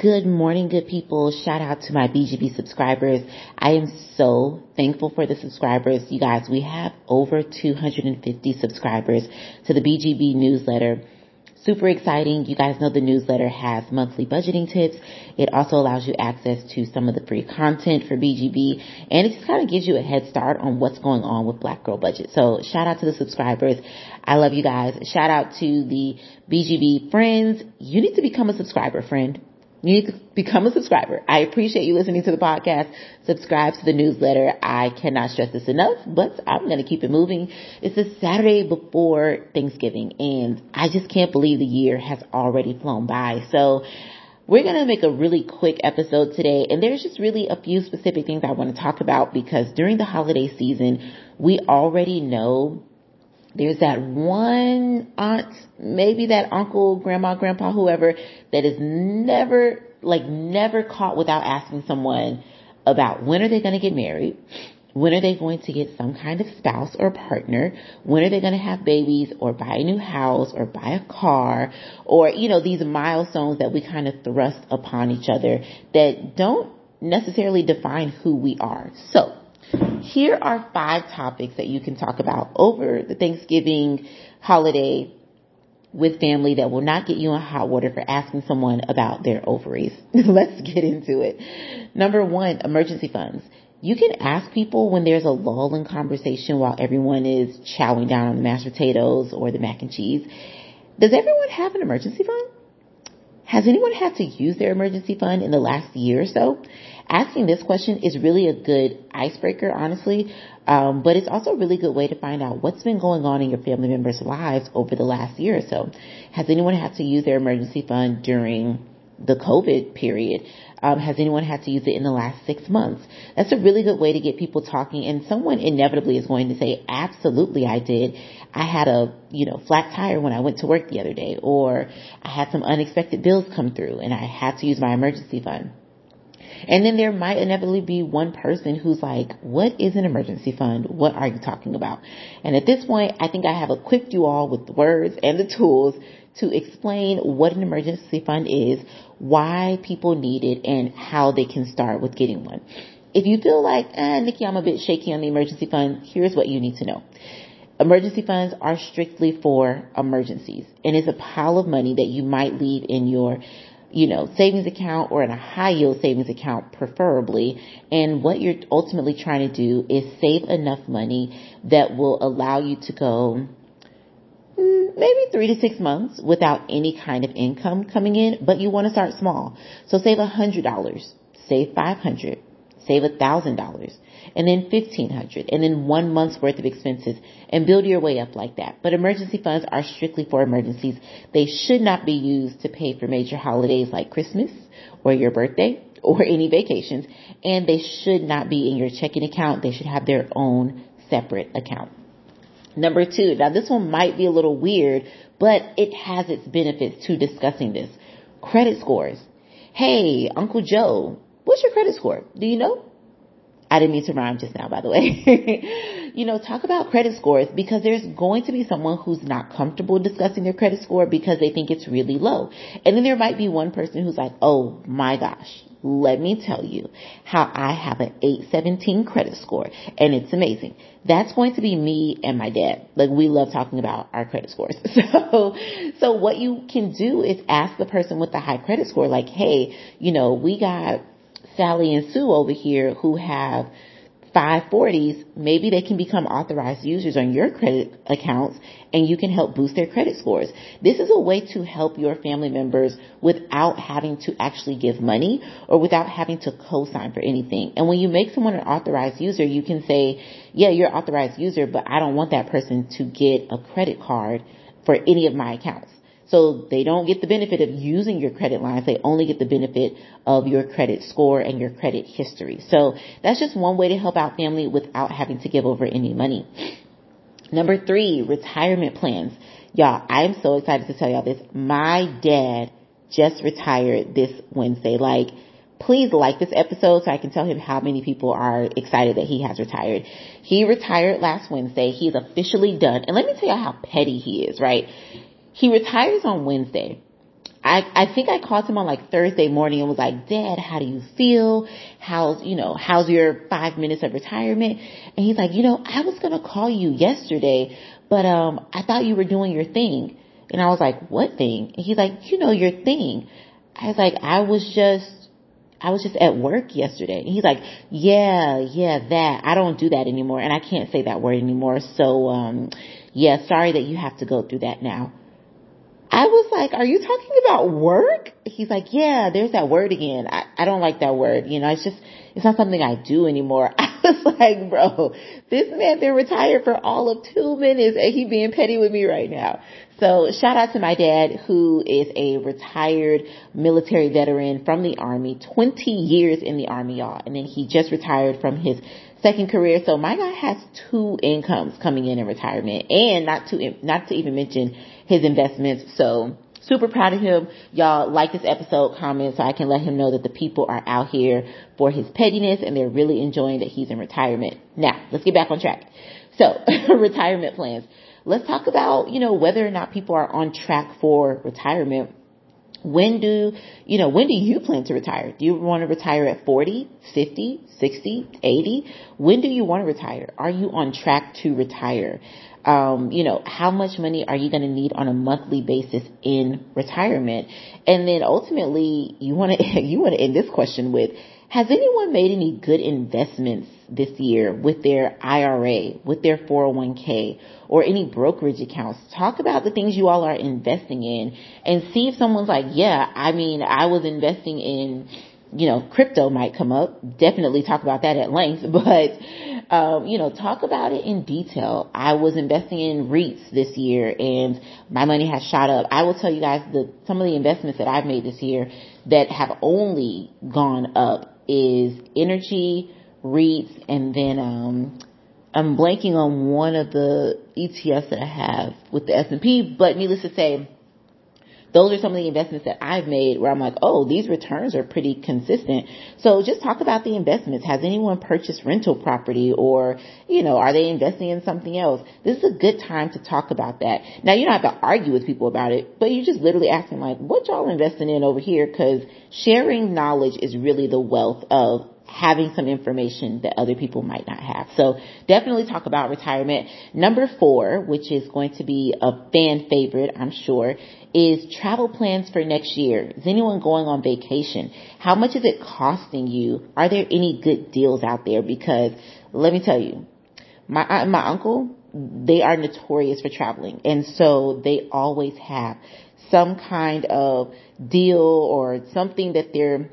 Good morning, good people. Shout out to my BGB subscribers. I am so thankful for the subscribers. You guys, we have over 250 subscribers to the BGB newsletter. Super exciting. You guys know the newsletter has monthly budgeting tips. It also allows you access to some of the free content for BGB and it just kind of gives you a head start on what's going on with Black Girl Budget. So shout out to the subscribers. I love you guys. Shout out to the BGB friends. You need to become a subscriber, friend. You need to become a subscriber. I appreciate you listening to the podcast. Subscribe to the newsletter. I cannot stress this enough, but I'm going to keep it moving. It's the Saturday before Thanksgiving and I just can't believe the year has already flown by. So we're going to make a really quick episode today and there's just really a few specific things I want to talk about because during the holiday season, we already know there's that one aunt, maybe that uncle, grandma, grandpa, whoever that is never, like never caught without asking someone about when are they going to get married? When are they going to get some kind of spouse or partner? When are they going to have babies or buy a new house or buy a car or, you know, these milestones that we kind of thrust upon each other that don't necessarily define who we are. So here are five topics that you can talk about over the Thanksgiving holiday with family that will not get you in hot water for asking someone about their ovaries. Let's get into it. Number one, emergency funds. You can ask people when there's a lull in conversation while everyone is chowing down on the mashed potatoes or the mac and cheese. Does everyone have an emergency fund? Has anyone had to use their emergency fund in the last year or so? Asking this question is really a good icebreaker, honestly, um, but it's also a really good way to find out what's been going on in your family members' lives over the last year or so. Has anyone had to use their emergency fund during the COVID period? Um, has anyone had to use it in the last six months? That's a really good way to get people talking and someone inevitably is going to say, absolutely I did. I had a, you know, flat tire when I went to work the other day or I had some unexpected bills come through and I had to use my emergency fund. And then there might inevitably be one person who's like, what is an emergency fund? What are you talking about? And at this point, I think I have equipped you all with the words and the tools to explain what an emergency fund is, why people need it, and how they can start with getting one. If you feel like, eh, Nikki, I'm a bit shaky on the emergency fund, here's what you need to know. Emergency funds are strictly for emergencies and it's a pile of money that you might leave in your you know, savings account or in a high yield savings account preferably. And what you're ultimately trying to do is save enough money that will allow you to go mm, maybe three to six months without any kind of income coming in, but you want to start small. So save a hundred dollars, save five hundred, save a thousand dollars and then 1500 and then one month's worth of expenses and build your way up like that. But emergency funds are strictly for emergencies. They should not be used to pay for major holidays like Christmas or your birthday or any vacations and they should not be in your checking account. They should have their own separate account. Number two, now this one might be a little weird, but it has its benefits to discussing this. Credit scores. Hey, Uncle Joe, what's your credit score? Do you know? I didn't mean to rhyme just now, by the way. you know, talk about credit scores because there's going to be someone who's not comfortable discussing their credit score because they think it's really low. And then there might be one person who's like, oh my gosh, let me tell you how I have an 817 credit score and it's amazing. That's going to be me and my dad. Like we love talking about our credit scores. So, so what you can do is ask the person with the high credit score like, hey, you know, we got Sally and Sue over here who have 540s, maybe they can become authorized users on your credit accounts and you can help boost their credit scores. This is a way to help your family members without having to actually give money or without having to co-sign for anything. And when you make someone an authorized user, you can say, yeah, you're authorized user, but I don't want that person to get a credit card for any of my accounts. So they don't get the benefit of using your credit lines. They only get the benefit of your credit score and your credit history. So that's just one way to help out family without having to give over any money. Number three, retirement plans. Y'all, I'm so excited to tell y'all this. My dad just retired this Wednesday. Like, please like this episode so I can tell him how many people are excited that he has retired. He retired last Wednesday. He's officially done. And let me tell you how petty he is, right? He retires on Wednesday. I, I think I called him on like Thursday morning and was like, Dad, how do you feel? How's, you know, how's your five minutes of retirement? And he's like, you know, I was going to call you yesterday, but, um, I thought you were doing your thing. And I was like, what thing? And he's like, you know, your thing. I was like, I was just, I was just at work yesterday. And he's like, yeah, yeah, that. I don't do that anymore. And I can't say that word anymore. So, um, yeah, sorry that you have to go through that now. Like, are you talking about work? He's like, yeah, there's that word again. I, I don't like that word. You know, it's just, it's not something I do anymore. I was like, bro, this man been retired for all of two minutes and he being petty with me right now. So shout out to my dad who is a retired military veteran from the army, 20 years in the army, y'all. And then he just retired from his second career. So my guy has two incomes coming in in retirement and not to, not to even mention his investments. So super proud of him. Y'all like this episode, comment so I can let him know that the people are out here for his pettiness and they're really enjoying that he's in retirement. Now, let's get back on track. So, retirement plans. Let's talk about, you know, whether or not people are on track for retirement. When do, you know, when do you plan to retire? Do you want to retire at 40, 50, 60, 80? When do you want to retire? Are you on track to retire? Um, you know, how much money are you going to need on a monthly basis in retirement? And then ultimately, you want to, you want to end this question with, has anyone made any good investments this year with their IRA, with their 401k, or any brokerage accounts? Talk about the things you all are investing in and see if someone's like, yeah, I mean, I was investing in, you know, crypto might come up. Definitely talk about that at length, but, um, you know, talk about it in detail. I was investing in REITs this year and my money has shot up. I will tell you guys the, some of the investments that I've made this year that have only gone up is energy, REITs, and then um, I'm blanking on one of the ETFs that I have with the S&P, but needless to say, those are some of the investments that I've made where I'm like, oh, these returns are pretty consistent. So just talk about the investments. Has anyone purchased rental property or, you know, are they investing in something else? This is a good time to talk about that. Now you don't have to argue with people about it, but you just literally ask them like, what y'all investing in over here? Cause sharing knowledge is really the wealth of having some information that other people might not have. So definitely talk about retirement. Number four, which is going to be a fan favorite, I'm sure, is travel plans for next year. Is anyone going on vacation? How much is it costing you? Are there any good deals out there? Because let me tell you, my, my uncle, they are notorious for traveling. And so they always have some kind of deal or something that they're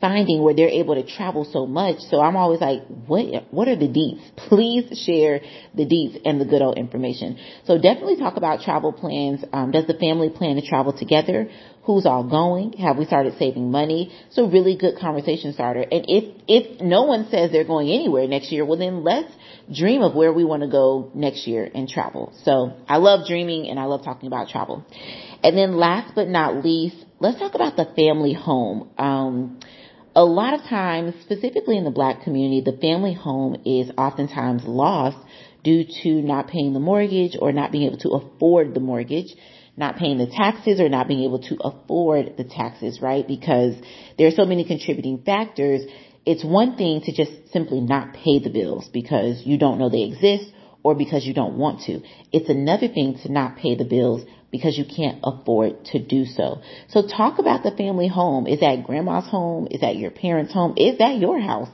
finding where they're able to travel so much. So I'm always like, what, what are the deets? Please share the deets and the good old information. So definitely talk about travel plans. Um, does the family plan to travel together? Who's all going? Have we started saving money? So really good conversation starter. And if, if no one says they're going anywhere next year, well then let's dream of where we want to go next year and travel. So I love dreaming and I love talking about travel. And then last but not least, let's talk about the family home. Um, a lot of times, specifically in the black community, the family home is oftentimes lost due to not paying the mortgage or not being able to afford the mortgage, not paying the taxes or not being able to afford the taxes, right? Because there are so many contributing factors. It's one thing to just simply not pay the bills because you don't know they exist or because you don't want to. It's another thing to not pay the bills because you can't afford to do so. So talk about the family home. Is that grandma's home? Is that your parents' home? Is that your house?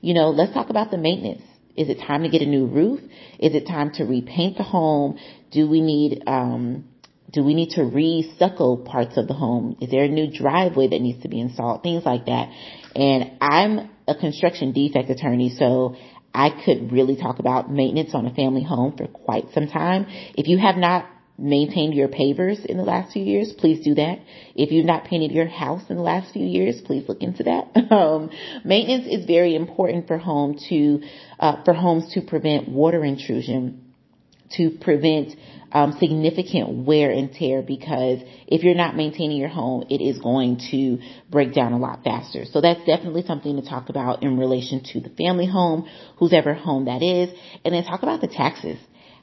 You know, let's talk about the maintenance. Is it time to get a new roof? Is it time to repaint the home? Do we need, um, do we need to re-stucco parts of the home? Is there a new driveway that needs to be installed? Things like that. And I'm a construction defect attorney, so I could really talk about maintenance on a family home for quite some time. If you have not maintained your pavers in the last few years, please do that. If you've not painted your house in the last few years, please look into that. Um, maintenance is very important for home to uh, for homes to prevent water intrusion, to prevent um, significant wear and tear. Because if you're not maintaining your home, it is going to break down a lot faster. So that's definitely something to talk about in relation to the family home, whose ever home that is, and then talk about the taxes.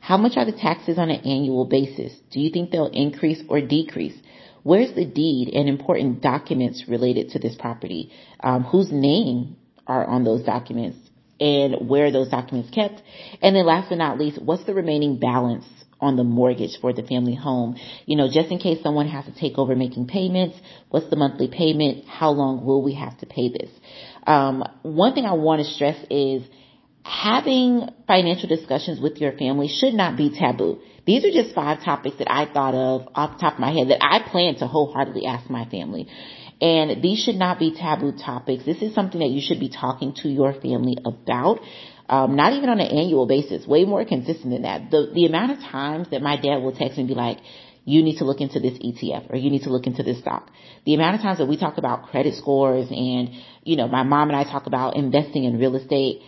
How much are the taxes on an annual basis? Do you think they'll increase or decrease? Where's the deed and important documents related to this property? Um, whose name are on those documents? And where are those documents kept? And then last but not least, what's the remaining balance on the mortgage for the family home. You know, just in case someone has to take over making payments, what's the monthly payment? How long will we have to pay this? Um, one thing I want to stress is having financial discussions with your family should not be taboo. These are just five topics that I thought of off the top of my head that I plan to wholeheartedly ask my family. And these should not be taboo topics. This is something that you should be talking to your family about um, not even on an annual basis, way more consistent than that. The, the amount of times that my dad will text me and be like, you need to look into this ETF or you need to look into this stock. The amount of times that we talk about credit scores and, you know, my mom and I talk about investing in real estate,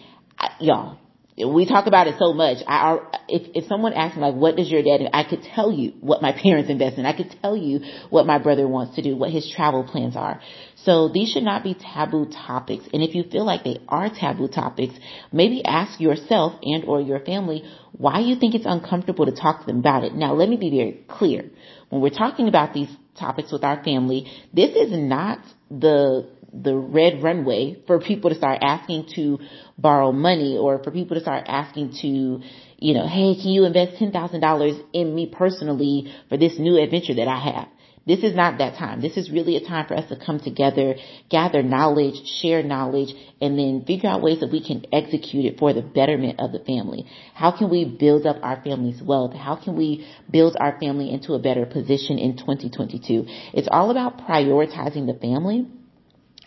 Y'all, we talk about it so much. I, if, if someone asks me like, what does your dad? I could tell you what my parents invest in. I could tell you what my brother wants to do, what his travel plans are. So these should not be taboo topics. And if you feel like they are taboo topics, maybe ask yourself and or your family why you think it's uncomfortable to talk to them about it. Now let me be very clear. When we're talking about these topics with our family, this is not the the red runway for people to start asking to borrow money or for people to start asking to, you know, hey, can you invest $10,000 in me personally for this new adventure that I have? This is not that time. This is really a time for us to come together, gather knowledge, share knowledge, and then figure out ways that we can execute it for the betterment of the family. How can we build up our family's wealth? How can we build our family into a better position in 2022? It's all about prioritizing the family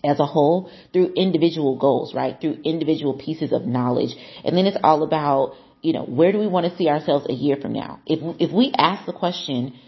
as a whole through individual goals, right? Through individual pieces of knowledge. And then it's all about, you know, where do we want to see ourselves a year from now? If, if we ask the question,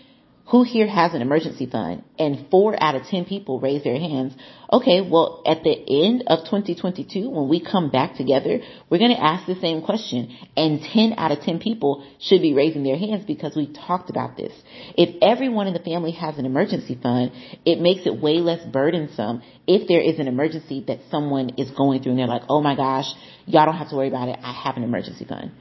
who here has an emergency fund? And four out of ten people raise their hands. Okay, well, at the end of 2022, when we come back together, we're going to ask the same question. And 10 out of 10 people should be raising their hands because we talked about this. If everyone in the family has an emergency fund, it makes it way less burdensome if there is an emergency that someone is going through and they're like, oh my gosh, y'all don't have to worry about it. I have an emergency fund.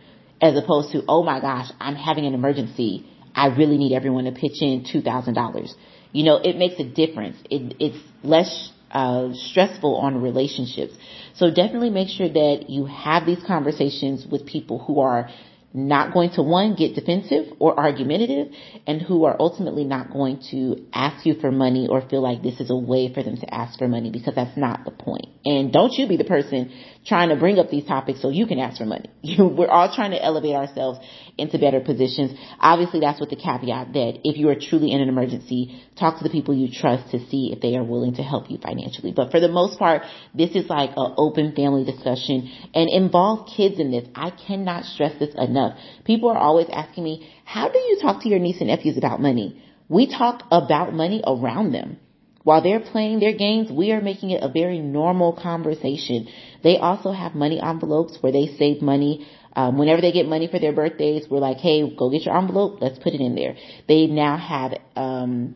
As opposed to, oh my gosh, I'm having an emergency I really need everyone to pitch in $2,000. You know, it makes a difference. It, it's less uh, stressful on relationships. So definitely make sure that you have these conversations with people who are not going to one, get defensive or argumentative and who are ultimately not going to ask you for money or feel like this is a way for them to ask for money because that's not the point. And don't you be the person trying to bring up these topics so you can ask for money. we're all trying to elevate ourselves into better positions. Obviously that's with the caveat that if you are truly in an emergency, talk to the people you trust to see if they are willing to help you financially. But for the most part, this is like an open family discussion and involve kids in this. I cannot stress this enough. People are always asking me, how do you talk to your niece and nephews about money? We talk about money around them. While they're playing their games, we are making it a very normal conversation. They also have money envelopes where they save money. Um, whenever they get money for their birthdays, we're like, hey, go get your envelope. Let's put it in there. They now have um,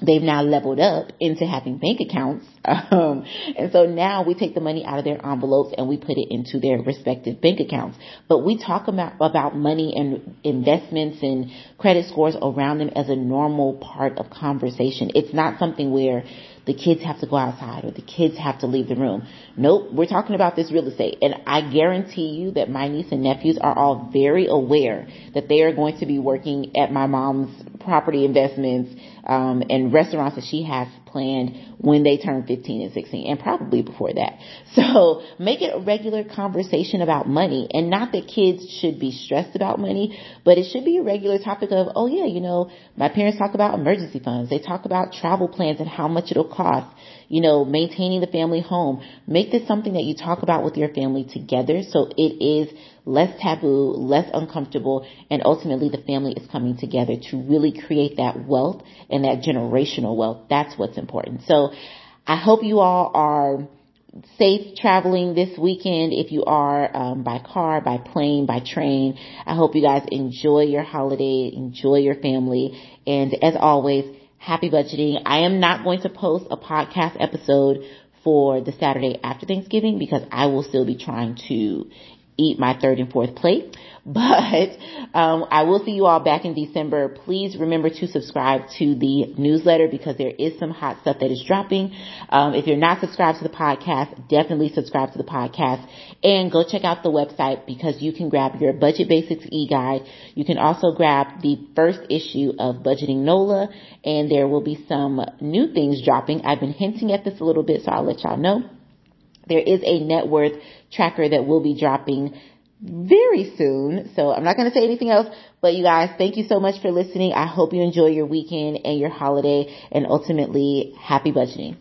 they've now leveled up into having bank accounts. Um, and so now we take the money out of their envelopes and we put it into their respective bank accounts. But we talk about, about money and investments and credit scores around them as a normal part of conversation. It's not something where the kids have to go outside or the kids have to leave the room. Nope, we're talking about this real estate. And I guarantee you that my niece and nephews are all very aware that they are going to be working at my mom's property investments um, and restaurants that she has planned when they turn 15 and 16 and probably before that. So make it a regular conversation about money and not that kids should be stressed about money, but it should be a regular topic of, oh yeah, you know, my parents talk about emergency funds. They talk about travel plans and how much it'll cost you know, maintaining the family home. Make this something that you talk about with your family together so it is less taboo, less uncomfortable, and ultimately the family is coming together to really create that wealth and that generational wealth. That's what's important. So I hope you all are safe traveling this weekend if you are um, by car, by plane, by train. I hope you guys enjoy your holiday, enjoy your family, and as always, happy budgeting. I am not going to post a podcast episode for the Saturday after Thanksgiving because I will still be trying to eat my third and fourth plate. But um, I will see you all back in December. Please remember to subscribe to the newsletter because there is some hot stuff that is dropping. Um, if you're not subscribed to the podcast, definitely subscribe to the podcast and go check out the website because you can grab your budget basics e-guide. You can also grab the first issue of Budgeting NOLA and there will be some new things dropping. I've been hinting at this a little bit, so I'll let y'all know. There is a net worth tracker that will be dropping very soon. So I'm not going to say anything else, but you guys, thank you so much for listening. I hope you enjoy your weekend and your holiday and ultimately happy budgeting.